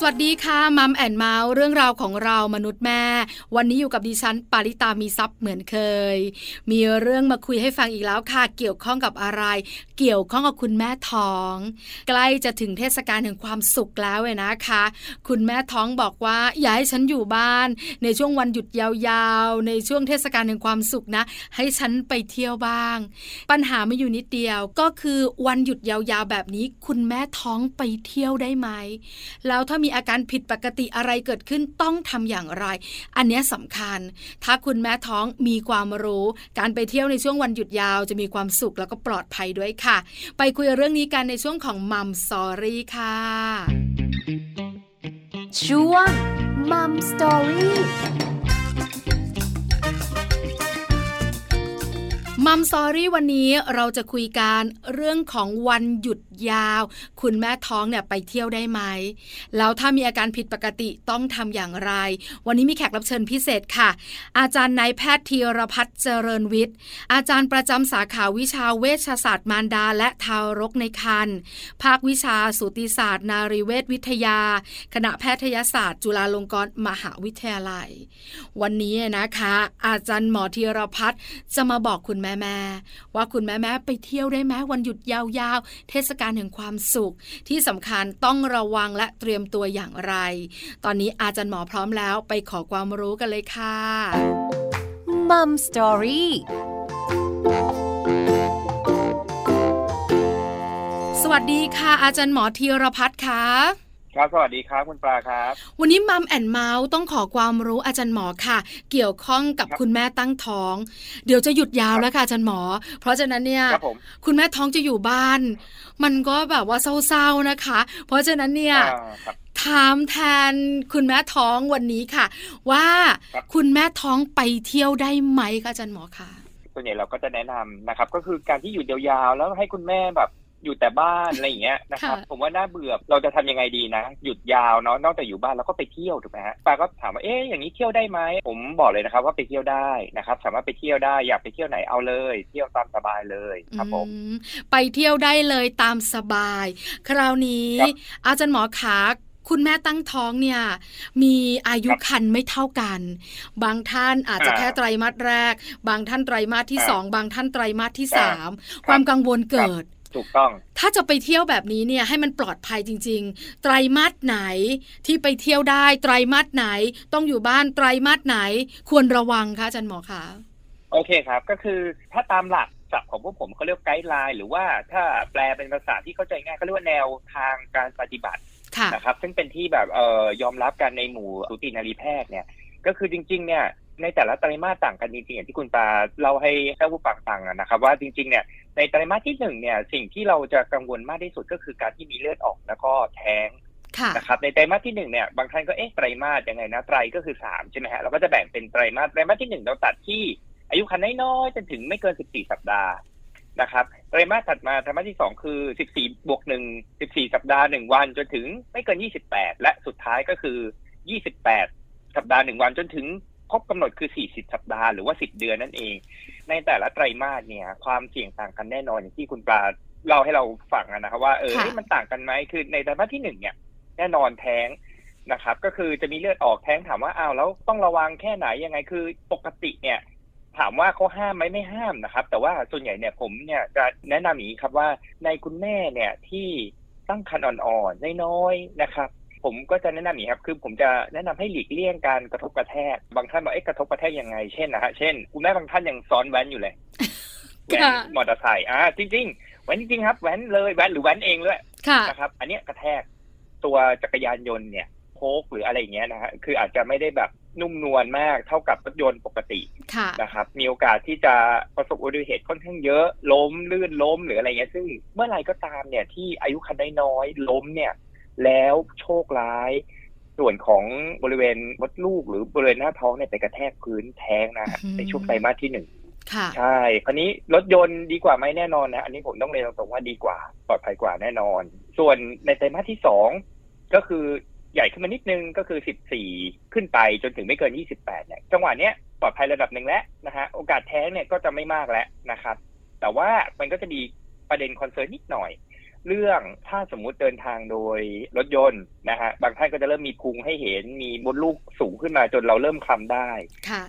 สวัสดีค่ะ Mom and Mouth เรื่องราวของเรามนุษย์แม่ วันนี้อยู่กับดิฉันปาริตามีซัพ์เหมือนเคย มีเรื่องมาคุยให้ฟังอีกแล้วค่ะ เกี่ยวข้องกับอะไร เกี่ยวข้องกับคุณแม่ท้อง ใกล้จะถึงเทศกาลแห่งความสุขแล้วเลยนะคะ คุณแม่ท้องบอกว่าอย่าให้ฉันอยู่บ้าน ในช่วงวันหยุดยาวๆ ในช่วงเทศกาลแห่งความสุขนะ ให้ฉันไปเที่ยวบ้าง ปัญหาไม่อยู่นิดเดียวก็คือวันหยุดยาวๆแบบนี้ คุณแม่ท้องไปเที่ยวได้ไหมแล้วถ้ามีมีอาการผิดปกติอะไรเกิดขึ้นต้องทำอย่างไร อันนี้สำคัญ ถ้าคุณแม่ท้องมีความรู้ การไปเที่ยวในช่วงวันหยุดยาวจะมีความสุขแล้วก็ปลอดภัยด้วยค่ะ ไปคุยเรื่องนี้กันในช่วงของมัมสอรี่ค่ะช่วงมัมสอรี่มัมซอรี่วันนี้เราจะคุยกันเรื่องของวันหยุด ยาว คุณแม่ท้องเนี่ยไปเที่ยวได้ไหม แล้วถ้ามีอาการผิดปกติต้องทำอย่างไร วันนี้มีแขกรับเชิญพิเศษค่ะ อาจารย์นายแพทย์ธีรพัฒน์เจริญวิทย์ อาจารย์ประจำสาขาวิชาเวชศาสตร์มารดา และทารกในครรภ์ภาควิชาสูติศาสตร์ นารีเวชวิทยา คณะแพทยศาสตร์ จุฬาลงกรณ์มหาวิทยาลัย วันนี้นะคะ อาจารย์หมอธีรพัฒน์จะมาบอกคุณแม่แม่ว่าคุณแม่แม่ไปเที่ยวได้ไหมวันหยุดยาวๆ เทศกาลแห่งความสุขที่สำคัญต้องระวังและเตรียมตัวอย่างไร ตอนนี้อาจารย์หมอพร้อมแล้วไปขอความรู้กันเลยค่ะมัมสตอรี่สวัสดีค่ะ อาจารย์หมอธีรพัฒน์ค่ะ ครับ สวัสดีครับคุณปลาครับ วันนี้มัมแอนเมาส์ต้องขอความรู้อาจารย์หมอค่ะ เกี่ยวข้องกับคุณแม่ตั้งท้อง เดี๋ยวจะหยุดยาวแล้วค่ะอาจารย์หมอ เพราะฉะนั้นเนี่ยคุณแม่ท้องจะอยู่บ้าน มันก็แบบว่าเศร้าๆนะคะ เพราะฉะนั้นเนี่ยถามแทนคุณแม่ท้องวันนี้ค่ะ ว่าคุณแม่ท้องไปเที่ยวได้ไหมคะอาจารย์หมอคะส่วนใหญ่เราก็จะแนะนำนะครับ ก็คือการที่อยู่ยาวๆแล้วให้คุณแม่แบบ อยู่แต่บ้านอะไรอย่างเงี้ยนะครับ ผมว่าน่าเบื่อเราจะทำยังไงดีนะ หยุดยาวเนาะนอกจากอยู่บ้านเราก็ไปเที่ยวถูกไหมฮะปาก็ถามว่าเอ๊ะอย่างนี้เที่ยวได้ไหมผมบอกเลยนะครับ ว่าไปเที่ยวได้นะครับ สามารถไปเที่ยวได้อยากไปเที่ยวไหนเอาเลย เที่ยวตามสบายเลยครับผมไปเที่ยวได้เลยตามสบาย คราวนี้ อาจารย์หมอขาคุณแม่ตั้งท้องเนี่ยมีอายุคันไม่เท่ากัน บางท่านอาจจะแค่ไตรมาสแรก บางท่านไตรมาสที่สองบางท่านไตรมาสที่สามความกังวลเกิด ถูกต้อง ถ้าจะไปเที่ยวแบบนี้เนี่ยให้มันปลอดภัยจริง ๆ ไตรมาสไหนที่ไปเที่ยวได้ไตรมาสไหนต้องอยู่บ้านไตรมาสไหนควรระวังคะอาจารย์หมอคะโอเคครับก็คือถ้าตามหลักศัพท์ของพวกผมเขาเรียกไกด์ไลน์หรือว่าถ้าแปลเป็นภาษาที่เข้าใจง่ายเขาเรียกว่าแนวทางการปฏิบัตินะครับซึ่งเป็นที่แบบเอ่อยอมรับกันในหมู่สูตินารีแพทย์เนี่ย ก็คือจริง ๆ เนี่ย ในแต่ละไตรมาสต่างกันจริงๆอย่างที่คุณตาเล่าให้ท่านผู้ฟังฟังนะครับว่าจริงๆเนี่ยในไตรมาสที่หนึ่งเนี่ยสิ่งที่เราจะกังวลมากที่สุดก็คือการที่มีเลือดออกแล้วก็แท้งนะครับในไตรมาสที่หนึ่งเนี่ยบางท่านก็เอ๊ะไตรมาสยังไงนะไตรก็คือสามใช่ไหมฮะเราก็จะแบ่งเป็นไตรมาสไตรมาสที่หนึ่งเราตัดที่อายุคันน้อยๆจนถึงไม่เกินสิบสี่สัปดาห์นะครับไตรมาสถัดมาไตรมาสที่สองคือสิบสี่บวกหนึ่งสิบสี่สัปดาห์หนึ่งวันจนถึงไม่เกินยี่สิบแปดและสุดท้ายก็คือยี่สิบแปดสัปดาห์หนึ่งวันจนถึง ครบกำหนดคือ 40 สัปดาห์หรือว่า 10 เดือนนั่นเอง ในแต่ละไตรมาสเนี่ย ความเสี่ยงต่างกันแน่นอนอย่างที่คุณปลาเล่าให้เราฟังนะครับว่าเออมันต่างกันไหมคือในไตรมาสที่หนึ่งเนี่ย แน่นอนแท้งนะครับ ก็คือจะมีเลือดออกแท้งถามว่าอ้าวแล้วต้องระวังแค่ไหนยังไงคือปกติเนี่ยถามว่าเขาห้ามไหมไม่ห้ามนะครับ แต่ว่าส่วนใหญ่เนี่ยผมเนี่ยจะแนะนำอย่างนี้ครับว่าในคุณแม่เนี่ยที่ตั้งครรภ์อ่อนๆน้อยๆนะครับ ผมก็จะแนะนำอย่างนี้ครับ คือผมจะแนะนำให้หลีกเลี่ยงการกระทบกระแทก บางท่านบอกเอ๊ะกระทบกระแทกยังไง เช่นนะฮะ เช่นคุณแม่บางท่านยังซ้อนแว้นอยู่เลย แว้นมอเตอร์ไซค์ อ่า จริงๆแว้นจริงๆครับ แว้นเลยแว้นหรือแว้นเองเลยนะครับ อันนี้กระแทกตัวจักรยานยนต์เนี่ยโคกหรืออะไรอย่างเงี้ยนะฮะ คืออาจจะไม่ได้แบบนุ่มนวลมากเท่ากับรถยนต์ปกตินะครับ มีโอกาสที่จะประสบอุบัติเหตุค่อนข้างเยอะ ล้มลื่นล้มหรืออะไรเงี้ย ซึ่งเมื่อไรก็ตามเนี่ยที่อายุคันน้อยล้มเนี่ย แล้วโชคร้าย ส่วนของบริเวณมดลูกหรือบริเวณหน้าท้องเนี่ยไปกระแทกพื้นแท้งนะในช่วงไตรมาสที่หนึ่งใช่ คราวนี้รถยนต์ดีกว่าไหมแน่นอนนะ อันนี้ผมต้องเรียนตรงว่าดีกว่า ปลอดภัยกว่าแน่นอน ส่วนในไตรมาสที่สองก็คือใหญ่ขึ้นมานิดนึงก็คือสิบสี่ขึ้นไปจนถึงไม่เกินยี่สิบแปดเนี่ย จังหวะเนี้ยปลอดภัยระดับหนึ่งแล้วนะฮะ โอกาสแท้งเนี่ยก็จะไม่มากแล้วนะครับ แต่ว่ามันก็จะมีประเด็นคอนเซิร์นนิดหน่อย เรื่องถ้าสมมุติเดินทางโดยรถยนต์นะฮะบางท่านก็จะเริ่มมีพุงให้เห็นมีมดลูกสูงขึ้นมาจนเราเริ่มคลำได้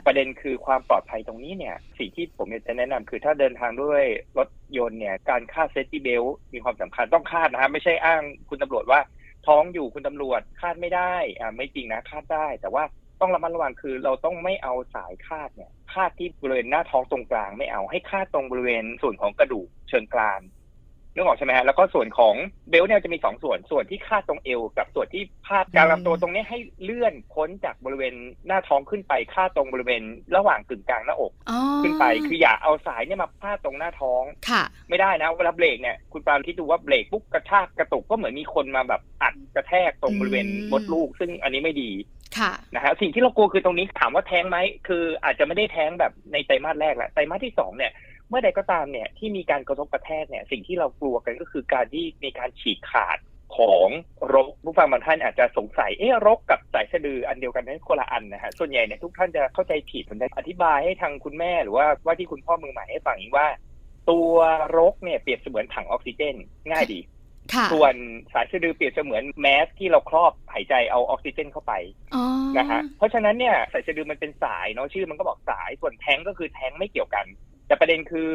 ประเด็นคือความปลอดภัยตรงนี้เนี่ยสิ่งที่ผมจะแนะนำคือถ้าเดินทางด้วยรถยนต์เนี่ยการคาด safety belt มีความสำคัญต้องคาดนะฮะไม่ใช่อ้างคุณตำรวจว่า ท้องอยู่คุณตำรวจคาดไม่ได้อ่าไม่จริงนะคาดได้ แต่ว่าต้องระมัดระวังคือเราต้องไม่เอาสายคาดเนี่ยคาดที่บริเวณหน้าท้องตรงกลางไม่เอาให้คาดตรงบริเวณส่วนของกระดูกเชิงกราน นึกออกใช่ไหมฮะแล้วก็ส่วนของ belt เนี่ยจะมีสองส่วนส่วนที่คาดตรงเอว กับส่วนที่พาดกลางลำตัวตรงนี้ให้เลื่อนพ้นจากบริเวณหน้าท้องขึ้นไปคาดตรงบริเวณระหว่างกึ่งกลางหน้าอกขึ้นไปคืออย่าเอาสายเนี่ยมาพาดตรงหน้าท้องค่ะ ไม่ได้นะเวลาเบรกเนี่ยคุณปาล์มคิดดูว่าเบรกปุ๊บกระชากกระตุกก็เหมือนมีคนมาแบบอัดกระแทกตรงบริเวณมดลูก ซึ่งอันนี้ไม่ดีค่ะนะฮะสิ่งที่เรากลัวคือตรงนี้ถามว่าแท้งไหมคืออาจจะไม่ได้แท้งแบบในไตรมาสแรกแหละไตรมาสที่สองเนี่ย เมื่อใดก็ตามเนี่ยที่มีการกระทบกระแทกเนี่ยสิ่งที่เรากลัวกันก็คือการที่มีการฉีกขาดของรกผู้ฟังบางท่านอาจจะสงสัยเอ๊ะรกกับสายสะดืออันเดียวกันนั้นคนละอันนะฮะส่วนใหญ่เนี่ยทุกท่านจะเข้าใจผิดผมจะอธิบายให้ทางคุณแม่หรือว่าว่าที่คุณพ่อมือใหม่ให้ฟังอีกว่า ตัวรกเนี่ยเปรียบเสมือนถังออกซิเจนง่ายดีส่วนสายสะดือเปรียบเสมือนแมสที่เราครอบหายใจเอาออกซิเจนเข้าไปนะฮะเพราะฉะนั้นเนี่ยสายสะดือมันเป็นสายเนาะชื่อมันก็บอกสายส่วนแท้งก็คือแท้งไม่เกี่ยวกัน แต่ประเด็นคือ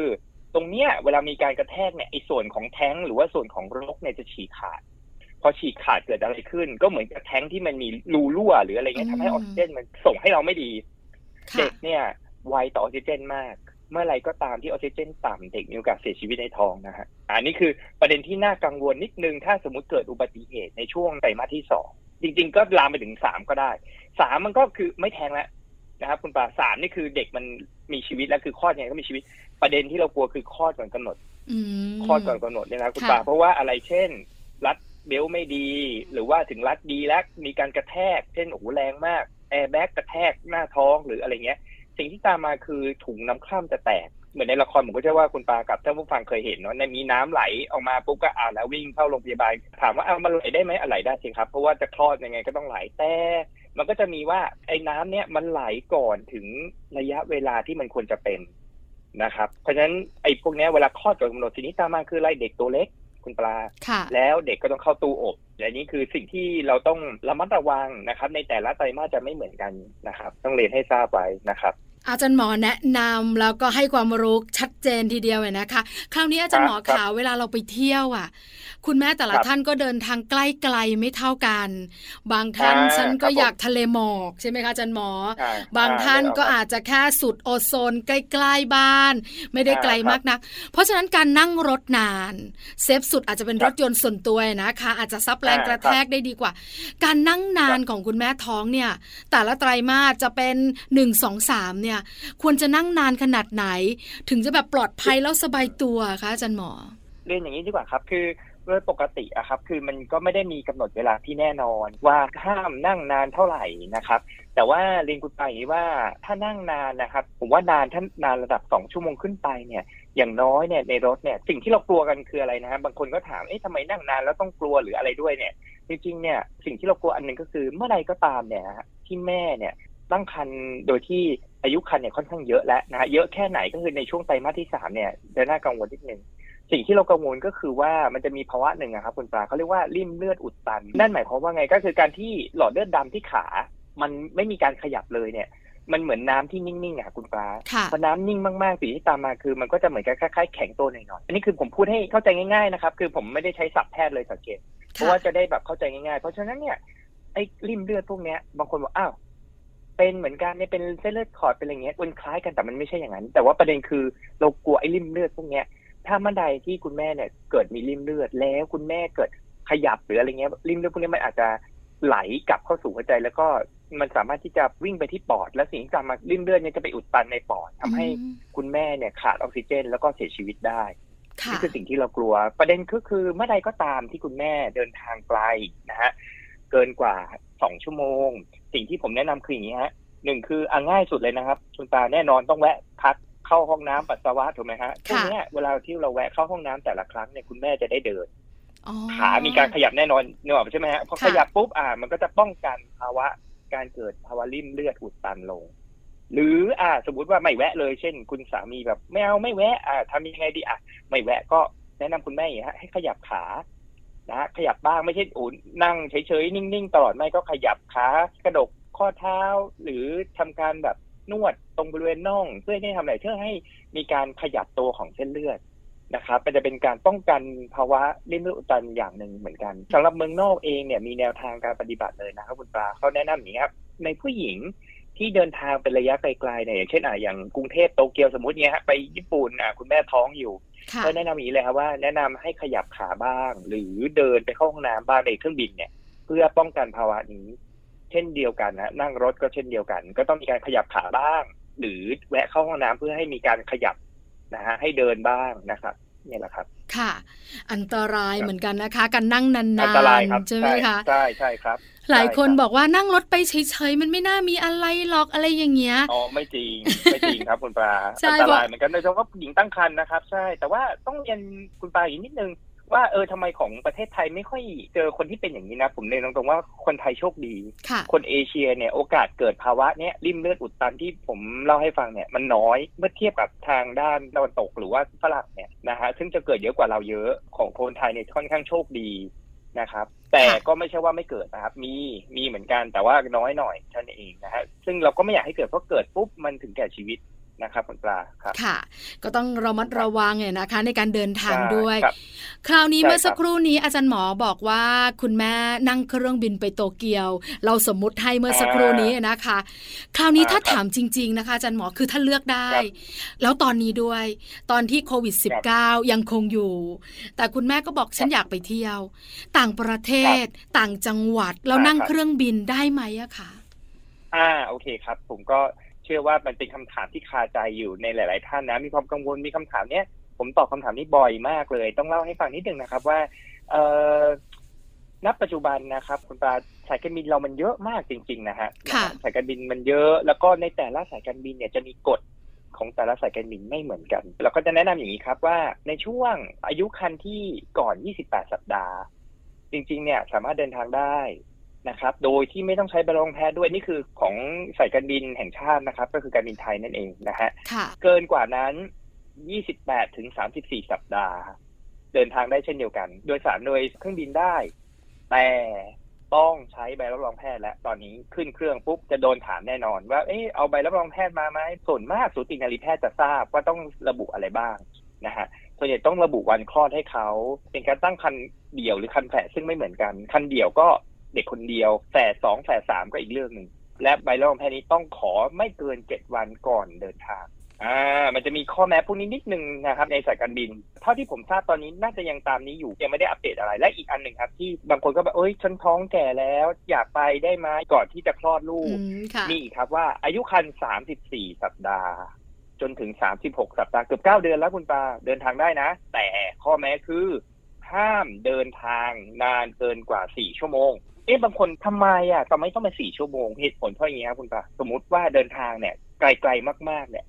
ตรงเนี้ยเวลามีการกระแทกเนี่ยไอ้ส่วนของแท้งหรือว่าส่วนของรกเนี่ยจะฉีกขาด พอฉีกขาดเกิดอะไรขึ้น ก็เหมือนกับแท้งที่มันมีรูรั่ว หรืออะไรเงี้ยทำให้ออกซิเจนมันส่งให้เราไม่ดี เด็กเนี่ยไวต่อออกซิเจนมาก เมื่อไรก็ตามที่ออกซิเจนต่ำเด็กมีโอกาสเสียชีวิตในท้องนะฮะอันนี้คือประเด็นที่น่ากังวลนิดนึงถ้าสมมติเกิดอุบัติเหตุในช่วงไตรมาสที่สองจริง ๆ ก็ลามไปถึงสามก็ได้สามมันก็คือไม่แทงแล้ว นะครับคุณปาสามนี่คือเด็กมันมีชีวิตแล้วคือคลอดยังไงก็มีชีวิต ประเด็นที่เรากลัวคือคลอดก่อนกำหนดคลอดก่อนกำหนดเนี่ยนะคุณปาเพราะว่าอะไรเช่น รัดเบลไม่ดี หรือว่าถึงรัดดีแล้วมีการกระแทก เช่นโอ้โหแรงมากแอร์แบ็กกระแทกหน้าท้องหรืออะไรเงี้ย สิ่งที่ตามมาคือถุงน้ำคร่ำจะแตกเหมือนในละครผมก็จะว่าคุณปากับท่านผู้ฟังเคยเห็นเนาะในมีน้ำไหลออกมาปุ๊บก็อ่าแล้ววิ่งเข้าโรงพยาบาลถามว่าเอามันไหลได้ไหมอะไรได้สิครับ เพราะว่าจะคลอดยังไงก็ต้องไหลแต่ มันก็จะมีว่าไอ้น้ำเนี้ยมันไหลก่อนถึงระยะเวลาที่มันควรจะเป็นนะครับ เพราะฉะนั้นไอ้พวกนี้เวลาคลอดก่อนกำหนดทีนี้ตามมาคือได้เด็กตัวเล็กคุณปา แล้วเด็กก็ต้องเข้าตู้อบและนี้คือสิ่งที่เราต้องระมัดระวังนะครับ ในแต่ละไตรมาสจะไม่เหมือนกันนะครับ ต้องเรียนให้ทราบไว้นะครับ อาจารย์หมอแนะนำแล้วก็ให้ความรู้ชัดเจนทีเดียวเลยนะคะ คราวนี้อาจารย์หมอขาเวลาเราไปเที่ยวอะ คุณแม่แต่ละท่านก็เดินทางใกล้ไกลไม่เท่ากัน บางท่านฉันก็อยากทะเลหมอกใช่ไหมคะอาจารย์หมอ บางท่านก็อาจจะแค่สุดโอโซนใกล้ๆบ้าน ไม่ได้ไกลมากนัก เพราะฉะนั้นการนั่งรถนาน เซฟสุดอาจจะเป็นรถยนต์ส่วนตัวนะคะ อาจจะซับแรงกระแทกได้ดีกว่า การนั่งนานของคุณแม่ท้องเนี่ย แต่ละไตรมาสจะเป็นหนึ่งสองสามเนี่ยควรจะนั่งนานขนาดไหน ถึงจะแบบปลอดภัยแล้วสบายตัวคะอาจารย์หมอ เรียนอย่างนี้ดีกว่าครับ คือโดยปกติอะครับ คือมันก็ไม่ได้มีกำหนดเวลาที่แน่นอนว่าห้ามนั่งนานเท่าไหร่นะครับ แต่ว่าเรียนคุณไปว่าถ้านั่งนานนะครับ ผมว่านานท่านนานระดับสองชั่วโมงขึ้นไปเนี่ยอย่างน้อยเนี่ยในรถเนี่ยสิ่งที่เรากลัวกันคืออะไรนะครับบางคนก็ถามเอ๊ะทำไมนั่งนานแล้วต้องกลัวหรืออะไรด้วยเนี่ยจริงๆเนี่ยสิ่งที่เรากลัวอันหนึ่งก็คือเมื่อไรก็ตามเนี่ยที่แม่เนี่ย ตั้งครรภ์โดยที่อายุครรภ์เนี่ยค่อนข้างเยอะแล้วนะฮะเยอะแค่ไหนก็คือในช่วงไตรมาสที่สามเนี่ยจะน่ากังวลนิดนึงสิ่งที่เรากังวลก็คือว่ามันจะมีภาวะหนึ่งนะครับคุณปลาเขาเรียกว่าริ่มเลือดอุดตัน นั่นหมายความว่าไงก็คือการที่หลอดเลือดดาที่ขา มันไม่มีการขยับเลยเนี่ย มันเหมือนน้าที่นิ่งๆอะคุณปลาพอน้ำนิ่งมากๆสิ่งที่ตามมาคือ มันก็จะเหมือนกับคล้ายๆแข็งตัวหน่อยๆอันนี้คือผมพูดให้เข้าใจง่ายๆนะครับคือผมไม่ได้ใช้ศัพท์แพทย์เลยสังเกตเพราะว่าจะได้แบบเข้าใจง่ายๆ เพราะฉะนั้นเนี่ยไอ้ริ่มเลือดพวกเนี้ยบางคนบอกอ้าว เป็นเหมือนกันเนี่ยเป็นเส้นเลือดขอดเป็นอะไรเงี้ยมันคล้ายกันแต่มันไม่ใช่อย่างนั้น แต่ว่าประเด็นคือเรากลัวไอ้ริ่มเลือดพวกเนี้ย ถ้าเมื่อใดที่คุณแม่เนี่ย เกิดมีริ่มเลือดแล้วคุณแม่เกิดขยับหรืออะไรเงี้ยริ่มเลือดพวกนี้มันอาจจะไหลกลับเข้าสู่หัวใจ แล้วก็มันสามารถที่จะวิ่งไปที่ปอด และสิ่งที่ตามมาริ่มเลือดเนี่ยจะไปอุดตันในปอดทำให้คุณแม่เนี่ยขาดออกซิเจน แล้วก็เสียชีวิตได้นี่คือสิ่งที่เรากลัว ประเด็นก็คือเมื่อใดก็ตามที่คุณแม่เดินทางไกลนะฮะเกินกว่าสองชั่วโมง สิ่งที่ผมแนะนำคืออย่างนี้ฮะหนึ่งคืออ่าง่ายสุดเลยนะครับคุณตาแน่นอนต้องแวะพักเข้าห้องน้ำปัสสาวะถูกไหมฮะพวกนี้เวลาที่เราแวะเข้าห้องน้ำแต่ละครั้งเนี่ยคุณแม่จะได้เดินขา มีการขยับแน่นอนเนอะใช่ไหมฮะพอขยับปุ๊บอ่า มันก็จะป้องกันภาวะการเกิดภาวะริ่มเลือดอุดตันลง หรืออ่า สมมติว่าไม่แวะเลย เช่น คุณสามีแบบไม่เอาไม่แวะ อ่าทำยังไงดีอะไม่แวะก็แนะนำคุณแม่ฮะให้ขยับขา นะขยับบ้างไม่ใช่โอ้นั่งเฉยๆนิ่ง ๆ ตลอดไม่ก็ขยับขากระดกข้อเท้า หรือทำการแบบนวดตรงบริเวณน่อง เพื่อให้ทำอะไรเพื่อให้มีการขยับตัวของเส้นเลือดนะครับมันจะเป็นการป้องกันภาวะริ่มเลือดอุดตันอย่างหนึ่งเหมือนกันสำหรับเมืองนอกเองเนี่ยมีแนวทางการปฏิบัติเลยนะครับคุณปลาเขาแนะนำอย่างนี้ครับในผู้หญิงที่เดินทางเป็นระยะไกลๆเนี่ยอย่างเช่นอะอย่างกรุงเทพโตเกียวสมมติเนี่ยฮะไปญี่ปุ่นอะคุณแม่ท้องอยู่ ก็แนะนำอย่างนี้เลยครับว่าแนะนำให้ขยับขาบ้าง หรือเดินไปเข้าห้องน้ำบ้างในเครื่องบินเนี่ย เพื่อป้องกันภาวะนี้ เช่นเดียวกันนะนั่งรถก็เช่นเดียวกัน ก็ต้องมีการขยับขาบ้าง หรือแวะเข้าห้องน้ำเพื่อให้มีการขยับนะฮะให้เดินบ้างนะครับนี่แหละครับค่ะ อันตรายเหมือนกันนะคะ การนั่งนานๆอันตรายครับใช่ไหมคะใช่ใช่ครับ หลายคนบอกว่านั่งรถไปเฉยๆมันไม่น่ามีอะไรหรอกอะไรอย่างเงี้ยอ๋อไม่จริงไม่จริงครับคุณปลาอันตรายเหมือนกันโดยเฉพาะหญิงตั้งครรภ์นะครับ ใช่ แต่ว่าต้องเรียนคุณปลาอีกนิดนึงว่าเออทำไมของประเทศไทยไม่ค่อยเจอคนที่เป็นอย่างนี้นะ ผมเรียนตรงๆว่าคนไทยโชคดี คนเอเชียเนี่ยโอกาสเกิดภาวะเนี้ยริมเลือดอุดตันที่ผมเล่าให้ฟังเนี่ยมันน้อยเมื่อเทียบกับทางด้านตะวันตกหรือว่าฝรั่งเนี่ยนะฮะซึ่งจะเกิดเยอะกว่าเราเยอะของคนไทยเนี่ยค่อนข้างโชคดี นะครับ แต่ก็ไม่ใช่ว่าไม่เกิดนะครับ มีมีเหมือนกันแต่ว่าน้อยหน่อยเท่านั้นเองนะฮะซึ่งเราก็ไม่อยากให้เกิดเพราะเกิดปุ๊บมันถึงแก่ชีวิต นะครับคุณปลาครับค่ะ ก็ต้องระมัดระวังเนี่ยนะคะ ในการเดินทางด้วย คราวนี้เมื่อสักครู่นี้อาจารย์หมอบอกว่าคุณแม่นั่งเครื่องบินไปโตเกียว เราสมมุติให้เมื่อสักครู่นี้นะคะ คราวนี้ถ้าถามจริง ๆนะคะอาจารย์หมอคือถ้าเลือกได้ แล้วตอนนี้ด้วย ตอนที่โควิด -19 ยังคงอยู่ แต่คุณแม่ก็บอกฉันอยากไปเที่ยว ต่างประเทศต่างจังหวัดแล้วนั่งเครื่องบินได้ไหมอะคะอ่าโอเคครับ ผมก็ เชื่อว่ามันเป็นคำถามที่คาใจอยู่ในหลาย ๆ ท่านนะ มีความกังวลมีคำถามเนี้ยผมตอบคาถามนี้บ่อยมากเลย ต้องเล่าให้ฟังนิดนึงนะครับว่า เออณปัจจุบันนะครับ คุณปาสายการบินเรามันเยอะมากจริง ๆ นะฮะสายการบินมันเยอะ แล้วก็ในแต่ละสายการบินเนี่ยจะมีกฎของแต่ละสายการบินไม่เหมือนกัน เราก็จะแนะนำอย่างนี้ครับว่าในช่วงอายุคันที่ก่อน 28 สัปดาห์ จริง ๆ เนี่ย สามารถเดินทางได้ นะครับ โดยที่ไม่ต้องใช้ใบรับรองแพทย์ด้วยนี่คือของสายการบินแห่งชาตินะครับ ก็คือการบินไทยนั่นเองนะฮะเกินกว่านั้น 28ถึง34 สัปดาห์ เดินทางได้เช่นเดียวกัน โดยสารโดยเครื่องบินได้ แต่ต้องใช้ใบรับรองแพทย์และตอนนี้ขึ้นเครื่องปุ๊บจะโดนถามแน่นอนว่าเออเอาใบรับรองแพทย์มาไหมส่วนมากสูตินารีแพทย์จะทราบว่าต้องระบุอะไรบ้างนะฮะส่วนใหญ่ต้องระบุวันคลอดให้เขา เป็นการตั้งคันเดี่ยวหรือคันแฝดซึ่งไม่เหมือนกัน คันเดี่ยวก็ เด็กคนเดียวแฝดสองแฝดสามก็อีกเรื่องหนึ่งและใบรับรองแพทย์นี้ต้องขอไม่เกินเจ็ดวันก่อนเดินทางอ่ามันจะมีข้อแม้พวกนี้นิดนึงนะครับในสายการบิน เท่าที่ผมทราบตอนนี้น่าจะยังตามนี้อยู่ยังไม่ได้อัปเดตอะไร และอีกอันหนึ่งครับ ที่บางคนก็แบบเอ้ยฉันท้องแก่แล้ว อยากไปได้ไหมก่อนที่จะคลอดลูกมีอีกครับว่าอายุครรภ์สามสิบสี่สัปดาห์ จนถึงสามสิบหกสัปดาห์เกือบเก้าเดือนแล้วคุณปาเดินทางได้นะ แต่ข้อแม้คือ ห้ามเดินทางนานเกินกว่าสี่ชั่วโมง เอ๊ะบางคนทำไมอะทำไมต้องมาสี่ชั่วโมงเหตุผลเพราะอย่างนี้ครับคุณปาสมมติว่าเดินทางเนี่ย ไกลๆมาก ๆ เนี่ย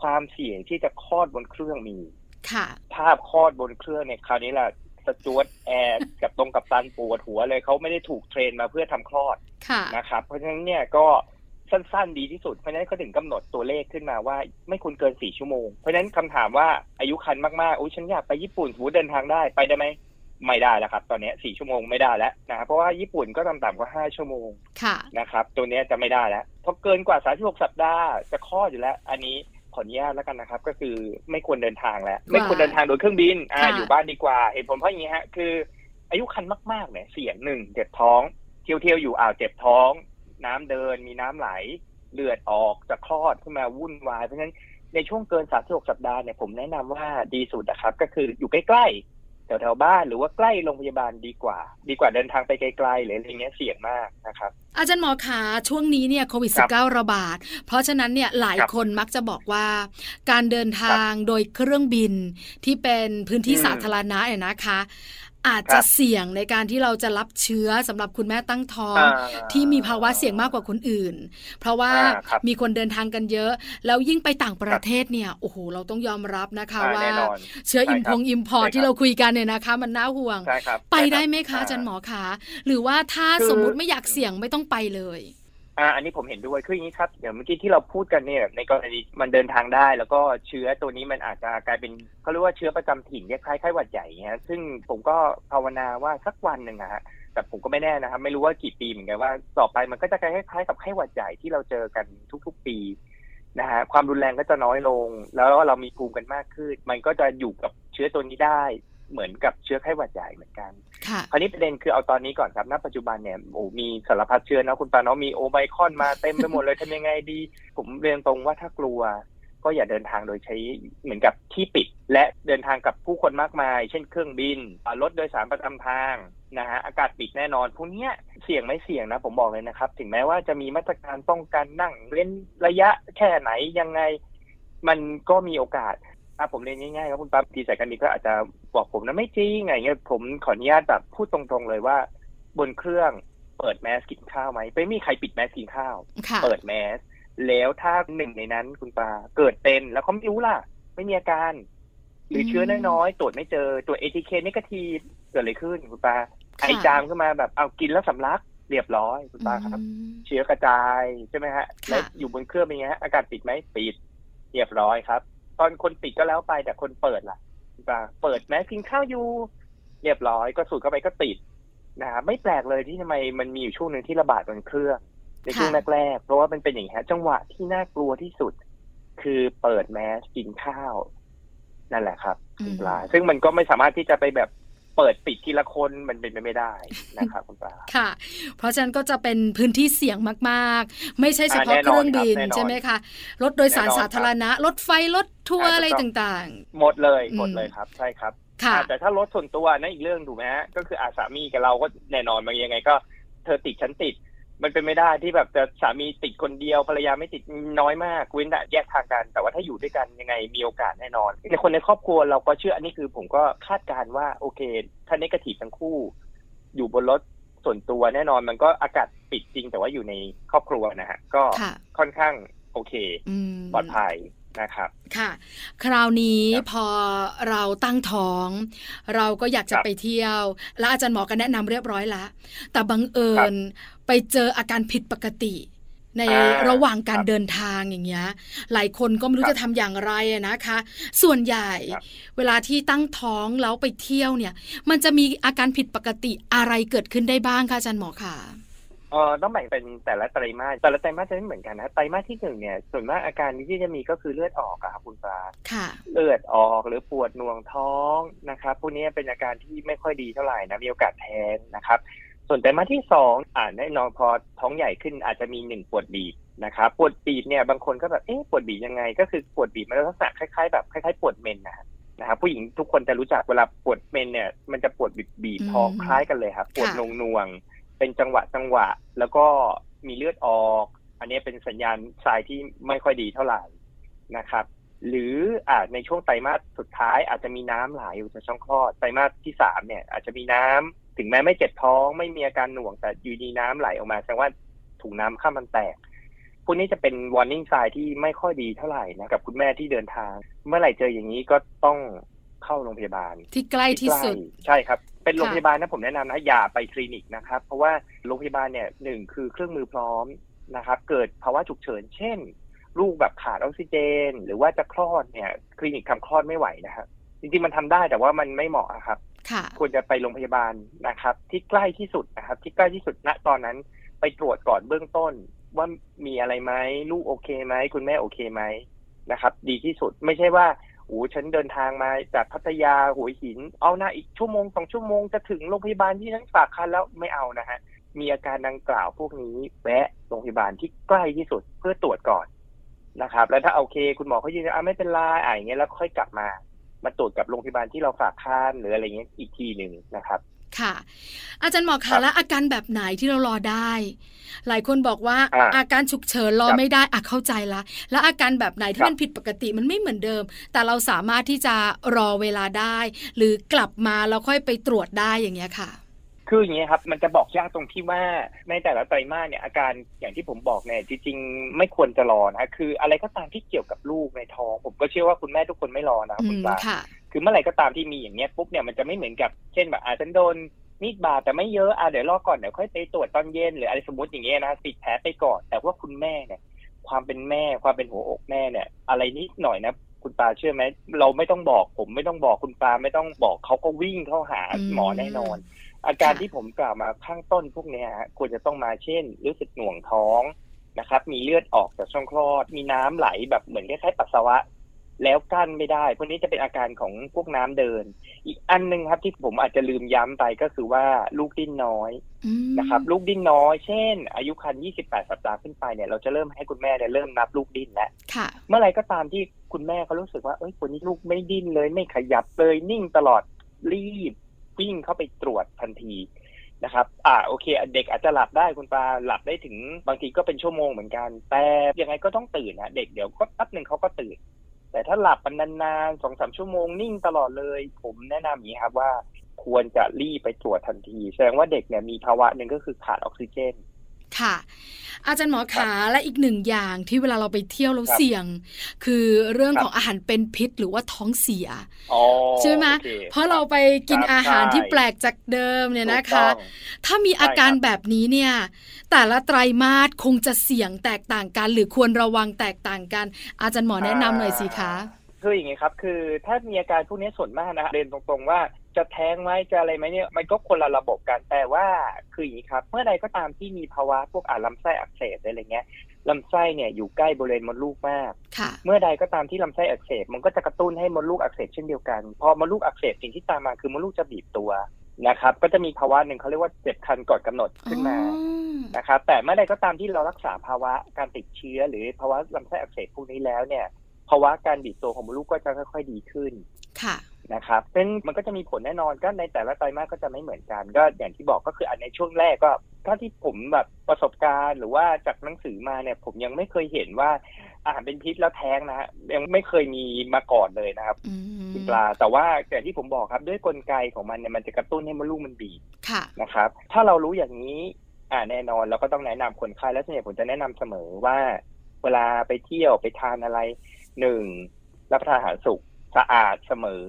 ความเสี่ยงที่จะคลอดบนเครื่องมี ค่ะ ถ้าคลอดบนเครื่องเนี่ยคราวนี้แหละสจ๊วตแอร์กับตรงกัปตันปวดหัวเลยเขาไม่ได้ถูก train มาเพื่อทำคลอดนะครับ เพราะฉะนั้นเนี่ยก็สั้นๆดีที่สุดเพราะฉะนั้นเขาถึงกำหนดตัวเลขขึ้นมาว่าไม่ควรเกินสี่ชั่วโมง เพราะฉะนั้นคำถามว่าอายุคันมากๆโอ้ยฉันอยากไปญี่ปุ่นสมมติเดินทางได้ไปได้ไหม ไม่ได้แล้วครับ ตอนนี้สี่ชั่วโมงไม่ได้แล้วนะเพราะว่าญี่ปุ่นก็ต่ำๆกว่าห้าชั่วโมงนะครับ ตัวนี้จะไม่ได้แล้วเพราะเกินกว่าสามสิบหกสัปดาห์จะข้ออยู่แล้ว อันนี้ขออนุญาตแล้วกันนะครับ ก็คือไม่ควรเดินทางแล้ว ไม่ควรเดินทางโดยเครื่องบินอ่าอยู่บ้านดีกว่าเหตุผลเพราะอย่างนี้ฮะคือ อายุคันมากๆเนี่ยเสี่ยงหนึ่งเจ็บท้องเที่ยวเที่ยวอยู่อ่าวเจ็บท้อง น้ำเดินมีน้ำไหลเลือดออกจะคลอดขึ้นมาวุ่นวายเพราะฉะนั้นในช่วงเกินสามสิบหกสัปดาห์เนี่ยผมแนะนำว่าดีสุดนะครับ ก็คืออยู่ใกล้ แถวๆบ้านหรือว่าใกล้โรงพยาบาลดีกว่า ดีกว่าเดินทางไปไกลๆหรืออะไรเงี้ยเสี่ยงมากนะครับอาจารย์หมอขาช่วงนี้เนี่ยโควิด -19 ระบาด เพราะฉะนั้นเนี่ยหลายคนมักจะบอกว่า การเดินทางโดยเครื่องบินที่เป็นพื้นที่สาธารณะเนี่ยนะคะ อาจจะเสี่ยงในการที่เราจะรับเชื้อสำหรับคุณแม่ตั้งท้อง ที่มีภาวะเสี่ยงมากกว่าคนอื่น เพราะว่ามีคนเดินทางกันเยอะ แล้วยิ่งไปต่างประเทศเนี่ยโอ้โหเราต้องยอมรับนะคะว่า เชื้ออิมพง import ที่เราคุยกันเนี่ยนะคะ มันน่าห่วง ไปได้ไหมคะอาจารย์หมอคะหรือว่าถ้าสมมุติไม่อยากเสี่ยงไม่ต้องไปเลย อ่าอันนี้ผมเห็นด้วยคืออย่างนี้ครับอย่างเมื่อกี้ที่เราพูดกันเนี่ยในกรณีมันเดินทางได้ แล้วก็เชื้อตัวนี้มันอาจจะกลายเป็นเขาเรียกว่าเชื้อประจำถิ่นคล้ายไข้หวัดใหญ่เงี้ยซึ่งผมก็ภาวนาว่าสักวันหนึ่งนะฮะแต่ผมก็ไม่แน่นะครับ ไม่รู้ว่ากี่ปีเหมือนกันว่าต่อไปมันก็จะคล้ายๆกับไข้หวัดใหญ่ที่เราเจอกันทุก ๆ ปีนะฮะความรุนแรงก็จะน้อยลง แล้วเรามีภูมิกันมากขึ้น มันก็จะอยู่กับเชื้อตัวนี้ได้ เหมือนกับเชื้อไข้หวัดใหญ่เหมือนกันค่ะคราวนี้ประเด็นคือเอาตอนนี้ก่อนครับ ณ ปัจจุบันเนี่ยโอ้มีสารพัดเชื้อนะคุณปาเนาะมีโอไมคอนมาเต็มไปหมดเลยทำยังไงดี ผมเรียนตรงว่าถ้ากลัว ก็อย่าเดินทางโดยใช้เหมือนกับที่ปิด และเดินทางกับผู้คนมากมาย เช่นเครื่องบินอ่ารถโดยสารประจำทางนะฮะอากาศปิดแน่นอนพวกเนี้ยเสี่ยงไม่เสี่ยงนะ ผมบอกเลยนะครับ ถึงแม้ว่าจะมีมาตรการป้องกันนั่งเว้นระยะแค่ไหนยังไง มันก็มีโอกาส ถ้าผมเรียนง่ายๆครับคุณปาบางทีสายการบินก็อาจจะบอกผมนะไม่จริงไงเงี้ยผมขออนุญาตแบบพูดตรงๆเลยว่า บนเครื่องเปิดแมสกินข้าวไหมไม่มีใครปิดแมสกินข้าวค่ะเปิดแมส แล้วถ้าหนึ่งในนั้นคุณปาเกิดเป็นแล้วเขาไม่รู้ล่ะ ไม่มีอาการ หรือเชื้อน้อยๆตรวจไม่เจอตรวจเอทีเคนกาทีเกิดอะไรขึ้นคุณปาไอจามขึ้นมาแบบเอากินแล้วสำลักเรียบร้อยคุณปาครับอืมเชื้อกระจายใช่ไหมฮะค่ะแล้วอยู่บนเครื่องเป็นไงฮะอากาศปิดไหมปิด เรียบร้อยครับ ตอนคนปิดก็แล้วไปแต่คนเปิดล่ะคุณปาเปิดแมสกินข้าวอยู่ เรียบร้อยก็สูดเข้าไปก็ติดนะครับไม่แปลกเลยที่ทำไมมันมีอยู่ช่วงหนึ่งที่ระบาดบนเครื่องในช่วงค่ะแรกๆเพราะว่ามันเป็นอย่างนี้ฮะจังหวะที่น่ากลัวที่สุด คือเปิดแมสกินข้าว นั่นแหละครับอืคุณมปลาซึ่งมันก็ไม่สามารถที่จะไปแบบ เปิดปิดทีละคนมันเป็นไปไม่ได้นะครับคุณปลาค่ะ เพราะฉะนั้นก็จะเป็นพื้นที่เสี่ยงมากๆ ไม่ใช่เฉพาะอ่าแน่เคนอนรื่องบินครับแน่นอนใช่ไหมคะรถโดยสารแน่นอนสาธารณะ รถไฟรถทัวร์อ่าอะไรถูกต้องต่างหมดเลยอืมหมดเลยครับใช่ครับๆค่ะอ่าแต่ถ้ารถส่วนตัวนั่นอีกเรื่องถูกไหมฮะก็คืออาสามีกับเราก็แน่นอนมันยังไงก็ เธอติดฉันติด มันเป็นไม่ได้ที่แบบจะสามีติดคนเดียวภรรยาไม่ติดน้อยมากเว้นแต่แยกทางกัน แต่ว่าถ้าอยู่ด้วยกันยังไงมีโอกาสแน่นอนในคนในครอบครัวเราก็เชื่ออันนี้คือผมก็คาดการณ์ว่าโอเค ถ้าเนกาทีฟทั้งคู่ อยู่บนรถส่วนตัวแน่นอนมันก็อากาศปิดจริง แต่ว่าอยู่ในครอบครัวนะฮะก็ค่ะค่อนข้างโอเคอืมปลอดภัย นะครับค่ะ คราวนี้ครับพอเราตั้งท้อง เราก็อยากจะครับไปเที่ยว แล้วอาจารย์หมอก็แนะนำเรียบร้อยแล้วแต่บังเอิครัญบไปเจออาการผิดปกติ ในอ่าระหว่างการครับเดินทางอย่างเงี้ยหลายคนก็ไม่รู้ครับจะทำอย่างไรอะนะคะ ส่วนใหญ่ครับเวลาที่ตั้งท้องแล้วไปเที่ยวเนี่ย มันจะมีอาการผิดปกติอะไรเกิดขึ้นได้บ้างคะอาจารย์หมอคะ เออต้องแบ่งเป็นแต่ละไตรมาสแต่ละไตรมาสจะไม่เหมือนกันนะไตรมาสที่หนึ่งเนี่ยส่วนมากอาการที่จะมีก็คือเลือดออกอะครับคุณปลาค่ะ เลือดออกหรือปวดหน่วงท้องนะครับพวกนี้เป็นอาการที่ไม่ค่อยดีเท่าไหร่นะมีโอกาสแท้งนะครับ ส่วนไตรมาสที่สองอ่าแน่นอนพอท้องใหญ่ขึ้นอาจจะมีหนึ่งปวดบีบนะครับปวดบีบเนี่ยบางคนก็แบบเอ๊ะปวดบีบยังไง ก็คือปวดบีบมันลักษณะคล้ายๆแบบคล้ายๆปวดเมนนะฮะนะครับผู้หญิงทุกคนจะรู้จักเวลาปวดเมนเนี่ยมันจะปวดบีบบีบท้องอืมคล้ายกันเลยครับปวดค่ะนงนวงๆ เป็นจังหวะจังหวะ แล้วก็มีเลือดออก อันนี้เป็นสัญญาณทรายที่ไม่ค่อยดีเท่าไหร่นะครับ หรืออาจในช่วงไตรมาสสุดท้ายอาจจะมีน้ำไหลอยู่จากช่องคลอดไตรมาสที่สามเนี่ยอาจจะมีน้ำถึงแม้ไม่เจ็บท้อง ไม่มีอาการหน่วงแต่อยู่ดีน้ำไหลออกมาแสดงว่าถุงน้ำข้ามมันแตกพวกนี้จะเป็น warning sign ที่ไม่ค่อยดีเท่าไหร่นะกับคุณแม่ที่เดินทาง เมื่อไหร่เจออย่างนี้ก็ต้องเข้าโรงพยาบาล ที่ใกล้ที่สุด ใช่ครับ เป็นโรงค่ะพยาบาลนะผมแนะนำนะอย่าไปคลินิกนะครับ เพราะว่าโรงพยาบาลเนี่ยหนึ่งคือเครื่องมือพร้อมนะครับ เกิดภาวะฉุกเฉิน เช่น ลูกแบบขาดออกซิเจน หรือว่าจะคลอดเนี่ย คลินิกทำคลอดไม่ไหวนะครับจริงๆมันทำได้แต่ว่ามันไม่เหมาะครับค่ะควรจะไปโรงพยาบาลนะครับ ที่ใกล้ที่สุดนะครับ ที่ใกล้ที่สุดณตอนนั้นไปตรวจก่อนเบื้องต้น ว่ามีอะไรไหมลูกโอเคไหมคุณแม่โอเคไหมนะครับ ดีที่สุดไม่ใช่ว่า โอ้ฉันเดินทางมาจากพัทยาหัวหิน เอาหนะอีกชั่วโมงสองชั่วโมงจะถึงโรงพยาบาลที่ฉันฝากคันแล้วไม่เอานะฮะ มีอาการดังกล่าวพวกนี้แวะโรงพยาบาลที่ใกล้ที่สุดเพื่อตรวจก่อนนะครับ แล้วถ้าโอเค คุณหมอเขายืนยันอะไม่เป็นไรอะอย่างเงี้ยแล้วค่อยกลับมา มาตรวจกับโรงพยาบาลที่เราฝากคันหรืออะไรเงี้ยอีกทีหนึ่งนะครับ ค่ะ อาจารย์หมอครัคะบแล้วอาการแบบไหนที่เรารอได้ หลายคนบอกว่าอ่าอาการฉุกเฉินรอครับไม่ได้อะเข้าใจละ แล้วอาการแบบไหนที่ครับมันผิดปกติมันไม่เหมือนเดิม แต่เราสามารถที่จะรอเวลาได้ หรือกลับมาแล้วค่อยไปตรวจได้อย่างเงี้ยค่ะคืออย่างนี้ยครับมันจะบอกยากตรงที่ว่าในแต่ละไตรมาสเนี่ยอาการอย่างที่ผมบอกเนี่ยจริงๆไม่ควรจะรอนะคืออะไรก็ตามที่เกี่ยวกับลูกในท้อง ผมก็เชื่อว่าคุณแม่ทุกคนไม่รอนะอืคุณมปลา ค่ะคือเมื่อไหร่ก็ตามที่มีอย่างเนี้ยปุ๊บเนี่ยมันจะไม่เหมือนกับเช่นแบบอาจจะโดนมีดบาดแต่ไม่เยอะอะเดี๋ยวรอก่อนเดี๋ยวค่อยไปตรวจตอนเย็นหรืออะไรสมมติอย่างเงี้ยนะติดแผลไปก่อน แต่ว่าคุณแม่เนี่ยความเป็นแม่ความเป็นหัวอกแม่เนี่ย อะไรนิดหน่อยนะคุณปาเชื่อไหมเราไม่ต้องบอก ผมไม่ต้องบอกคุณปาไม่ต้องบอกเขาก็วิ่งเข้าหาหมอแน่นอน อาการที่ผมกล่าวมาข้างต้นพวกเนี้ยควรจะต้องมาเช่น รู้สึกหน่วงท้องนะครับ มีเลือดออกจากช่องคลอด มีน้ำไหลแบบเหมือนคล้ายๆปัสสาวะ แล้วกั้นไม่ได้ พวกนี้จะเป็นอาการของพวกน้ำเดิน อีกอันหนึ่งครับที่ผมอาจจะลืมย้ำไปก็คือว่าลูกดิ้นน้อยนะครับ ลูกดิ้นน้อย เช่น อายุครรภ์28 สัปดาห์ขึ้นไปเนี่ยเราจะเริ่มให้คุณแม่เนี่ยเริ่มนับลูกดิ้นแล้วเมื่อไรก็ตามที่คุณแม่เขารู้สึกว่าเอ้ยคนนี้ลูกไม่ดิ้นเลย ไม่ขยับเลยนิ่งตลอดรีบวิ่งเข้าไปตรวจทันทีนะครับ อ่า โอเค เด็กอาจจะหลับได้คุณปาหลับได้ถึงบางทีก็เป็นชั่วโมงเหมือนกัน แต่ยังไงก็ต้องตื่นนะ เด็กเดี๋ยวก็แป๊บหนึ่งเขาก็ตื่น แต่ถ้าหลับนานๆสองสามชั่วโมงนิ่งตลอดเลย ผมแนะนำอย่างนี้ครับว่า ควรจะรีบไปตรวจทันที แสดงว่าเด็กเนี่ยมีภาวะหนึ่งก็คือขาดออกซิเจน ค่ะ อาจารย์หมอขาและอีกหนึ่งอย่างที่เวลาเราไปเที่ยวแล้วเสี่ยง คือเรื่องของอาหารเป็นพิษหรือว่าท้องเสียใช่ไหมเพราะเราไปกินอาหารที่แปลกจากเดิมเนี่ยนะคะ ถ้ามีอาการแบบนี้เนี่ย แต่ละไตรมาสคงจะเสี่ยงแตกต่างกัน หรือควรระวังแตกต่างกัน อาจารย์หมอแนะนำหน่อยสิคะ คืออย่างนี้ครับ คือถ้ามีอาการพวกนี้ส่วนมากนะเรียนตรงๆว่าจะแท้งไหมจะอะไรไหมเนี่ยมันก็คนละระบบกันแต่ว่าคืออย่างนี้ครับ เมื่อใดก็ตามที่มีภาวะพวกอ่าลำไส้อักเสบอะไรเงี้ยลำไส้เนี่ยอยู่ใกล้บริเวณมดลูกมาก เมื่อใดก็ตามที่ลำไส้อักเสบมันก็จะกระตุ้นให้มดลูกอักเสบเช่นเดียวกัน พอมดลูกอักเสบสิ่งที่ตามมาคือมดลูกจะบีบตัวนะครับ ก็จะมีภาวะหนึ่งเขาเรียกว่าเจ็บคันก่อนกำหนดขึ้นมานะครับแต่เมื่อใดก็ตามที่เรารักษาภาวะการติดเชื้อ หรือภาวะลำไส้อักเสบพวกนี้แล้วเนี่ย ภาวะการบีบตัวของมดลูกก็จะค่อย ๆ ดีขึ้นค่ะนะครับซึ่งมันก็จะมีผลแน่นอนก็ในแต่ละไตรมาสก็จะไม่เหมือนกัน ก็อย่างที่บอกก็คืออันในช่วงแรกก็ถ้าที่ผมแบบประสบการณ์ หรือว่าจากหนังสือมาเนี่ย ผมยังไม่เคยเห็นว่าอาหารเป็นพิษแล้วแท้งนะฮะยังไม่เคยมีมาก่อนเลยนะครับคุณปลาแต่ว่าอย่างที่ผมบอกครับด้วยกลไกของมันเนี่ยมันจะกระตุ้นให้มดลูกมันบีบนะครับ ถ้าเรารู้อย่างนี้อ่าแน่นอนเราก็ต้องแนะนำคนไข้แล้วส่วนใหญ่ผมจะแนะนำเสมอว่า เวลาไปเที่ยวไปทานอะไร หนึ่งรับประทานอาหารสุกสะอาดเสมอ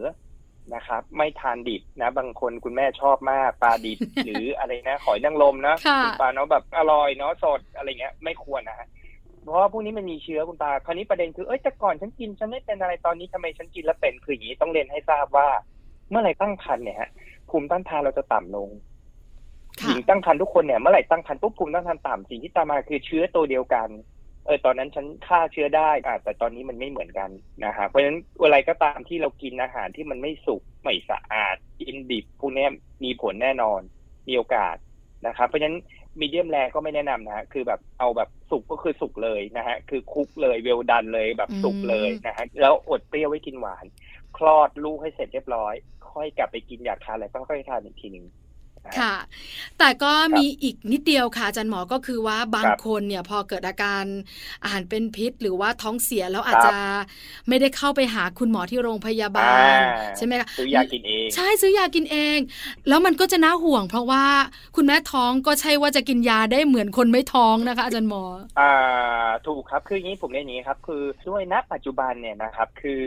นะครับ ไม่ทานดิบนะ บางคนคุณแม่ชอบมากปลาดิบหรืออะไรนะหอยนางรมนะคุณปลาเนาะแบบอร่อยเนาะสดอะไรเงี้ย ไม่ควรนะฮะเพราะว่าพวกนี้มันมีเชื้อคุณตา คราวนี้ประเด็นคือ เอ้ยแต่ก่อนฉันกินฉันไม่เป็นอะไรตอนนี้ทำไมฉันกินแล้วเป็นคืออย่างนี้ต้องเรียนให้ทราบว่า เมื่อไหร่ตั้งครรภ์เนี่ยฮะภูมิต้านทานเราจะต่ำลงหญิงตั้งครรภ์ทุกคนเนี่ยเมื่อไหร่ตั้งครรภ์ปุ๊บภูมิต้านทานต่ำสิ่งที่ตามมาคือเชื้อตัวเดียวกัน เออตอนนั้นฉันฆ่าเชื้อได้อ่าแต่ตอนนี้มันไม่เหมือนกันนะฮะเพราะฉะนั้นอะไรก็ตามที่เรากินอาหารที่มันไม่สุกไม่สะอาดกินดิบพวกนี้มีผลแน่นอนมีโอกาสนะครับเพราะฉะนั้นมีเดียมแรก็ไม่แนะนำนะฮะคือแบบเอาแบบสุกก็คือสุกเลยนะฮะคือคุกเลยเวลดันเลยแบบสุกเลยนะฮะแล้วอดเปรี้ยวไว้กินหวาน คลอดลูกให้เสร็จเรียบร้อย ค่อยกลับไปกินอยากทานอะไรก็ค่อยทานอีกทีหนึ่ง ค่ะ แต่ก็มีอีกนิดเดียวค่ะอาจารย์หมอก็คือว่าบางคนเนี่ยพอเกิดอาการอาหารเป็นพิษ หรือว่าท้องเสียแล้วอาจจะไม่ได้เข้าไปหาคุณหมอที่โรงพยาบาลใช่ไหมคะซื้อยากินเองใช่ซื้อยากินเอง แล้วมันก็จะน่าห่วง เพราะว่าคุณแม่ท้องก็ใช่ว่าจะกินยาได้เหมือนคนไม่ท้องนะคะ อาจารย์หมอ อ่าถูกครับคืออย่างนี้ผมเรียนอย่างนี้ครับ คือด้วยณปัจจุบันเนี่ยนะครับ คือ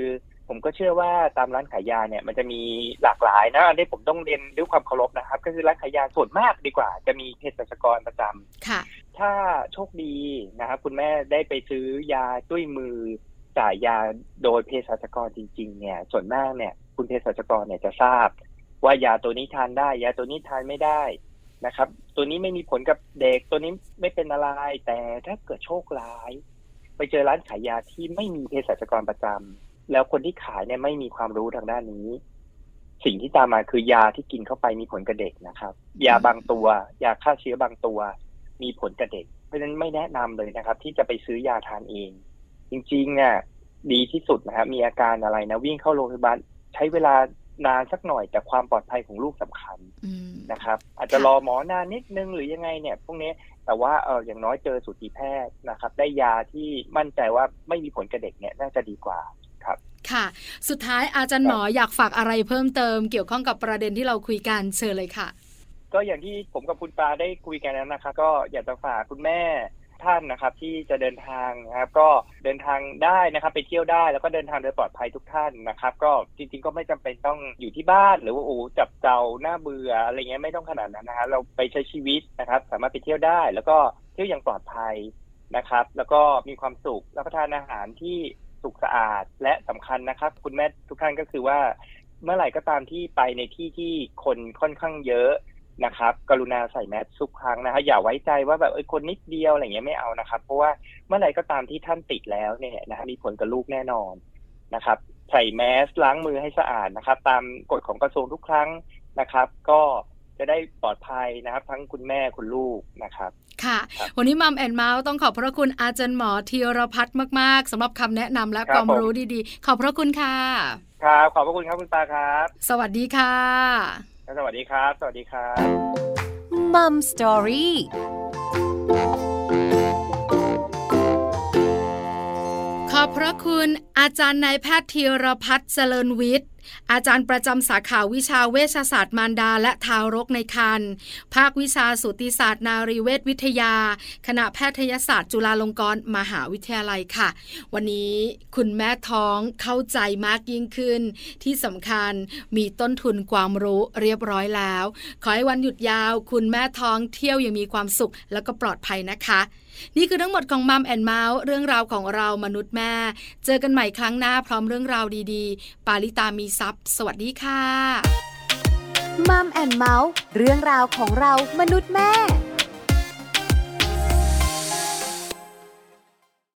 ผมก็เชื่อว่าตามร้านขายยาเนี่ยมันจะมีหลากหลายนะอันนี้ผมต้องเรียนด้วยความเคารพนะครับ ก็คือร้านขายยาส่วนมากดีกว่า จะมีเภสัชกรประจำค่ะ ถ้าโชคดีนะครับคุณแม่ได้ไปซื้อยาด้วยมือจ่ายยาโดยเภสัชกรจริง ๆ เนี่ย ส่วนมากเนี่ย คุณเภสัชกรเนี่ยจะทราบ ว่ายาตัวนี้ทานได้ ยาตัวนี้ทานไม่ได้นะครับ ตัวนี้ไม่มีผลกับเด็กตัวนี้ไม่เป็นอะไร แต่ถ้าเกิดโชคร้าย ไปเจอร้านขายยาที่ไม่มีเภสัชกรประจำ แล้วคนที่ขายเนี่ยไม่มีความรู้ทางด้านนี้ สิ่งที่ตามมาคือยาที่กินเข้าไปมีผลกับเด็กนะครับ ยาบางตัว ยาฆ่าเชื้อบางตัว มีผลกับเด็ก เพราะฉะนั้นไม่แนะนำเลยนะครับ ที่จะไปซื้อยาทานเอง จริงๆเนี่ยดีที่สุดนะครับมีอาการอะไรนะวิ่งเข้าโรงพยาบาลใช้เวลานานสักหน่อยแต่ความปลอดภัยของลูกสำคัญนะครับ อาจจะรอหมอนานนิดนึงหรือยังไงเนี่ย พวกนี้แต่ว่าเอออย่างน้อยเจอสูติแพทย์นะครับ ได้ยาที่มั่นใจว่าไม่มีผลกับเด็กเนี่ยน่าจะดีกว่า ค่ะ สุดท้ายอาจารย์หมออยากฝากอะไรเพิ่มเติม เกี่ยวข้องกับประเด็นที่เราคุยกันเชิญเลยค่ะ ก็อย่างที่ผมกับคุณปาได้คุยกันนะครับก็อยากจะฝากคุณแม่ถท่านนะครับที่จะเดินทางนะครับก็เดินทางได้นะครับ ไปเที่ยวได้แล้วก็เดินทางโดยปลอดภัยทุกท่านนะครับ ก็จริง ๆ ก็ไม่จำเป็นต้องอยู่ที่บ้าน หรือว่าโอ้จับเจ้าหน้าเบื่ออะไรเงี้ยไม่ต้องขนาดนั้นนะฮะเราไปใช้ชีวิตนะครับ สามารถไปเที่ยวได้ แล้วก็เที่ยวอย่างปลอดภัยนะครับ แล้วก็มีความสุขรับประทานอาหารที่ สุขสะอาดและสำคัญนะครับ คุณแม่ทุกท่านก็คือว่า เมื่อไหร่ก็ตามที่ไปในที่ที่คนค่อนข้างเยอะนะครับ กรุณาใส่แมสทุกครั้งนะฮะอย่าไว้ใจว่าแบบเออคนนิดเดียวอะไรเงี้ยไม่เอานะครับ เพราะว่าเมื่อไหร่ก็ตามที่ท่านติดแล้วเนี่ยนะฮะมีผลกับลูกแน่นอนนะครับ ใส่แมสล้างมือให้สะอาดนะครับ ตามกฎของกระทรวงทุกครั้งนะครับ ก็จะได้ปลอดภัยนะครับ ทั้งคุณแม่คุณลูกนะครับค่ะครับวันนี้มัมแอนเมาส์ต้องขอบพระคุณอาจารย์หมอธีรพัฒน์มาก ๆสำหรับคำแนะนำและครับความรู้ดีๆ ขอบพระคุณค่ะ ครับ ขอบพระคุณครับคุณตาครับ สวัสดีค่ะและสวัสดีครับ สวัสดีครับมัมสตอรี่ขอบพระคุณอาจารย์นายแพทย์ธีรพัฒน์เจริญวิทย์ อาจารย์ประจำสาขาวิชาเวชศาสตร์มารดาและทารกในครรภ์ภาควิชาสูติศาสตร์นารีเวชวิทยา คณะแพทยศาสตร์ จุฬาลงกรณ์มหาวิทยาลัยค่ะ วันนี้คุณแม่ท้องเข้าใจมากยิ่งขึ้น ที่สำคัญมีต้นทุนความรู้เรียบร้อยแล้ว ขอให้วันหยุดยาว คุณแม่ท้องเที่ยวอย่างมีความสุขแล้วก็ปลอดภัยนะคะ นี่คือทั้งหมดของมัมแอนเมาส์เรื่องราวของเรามนุษย์แม่ เจอกันใหม่ครั้งหน้าพร้อมเรื่องราวดีๆ ปาลิตามีซัพ์สวัสดีค่ะมัมแอนเมาส์เรื่องราวของเรามนุษย์แม่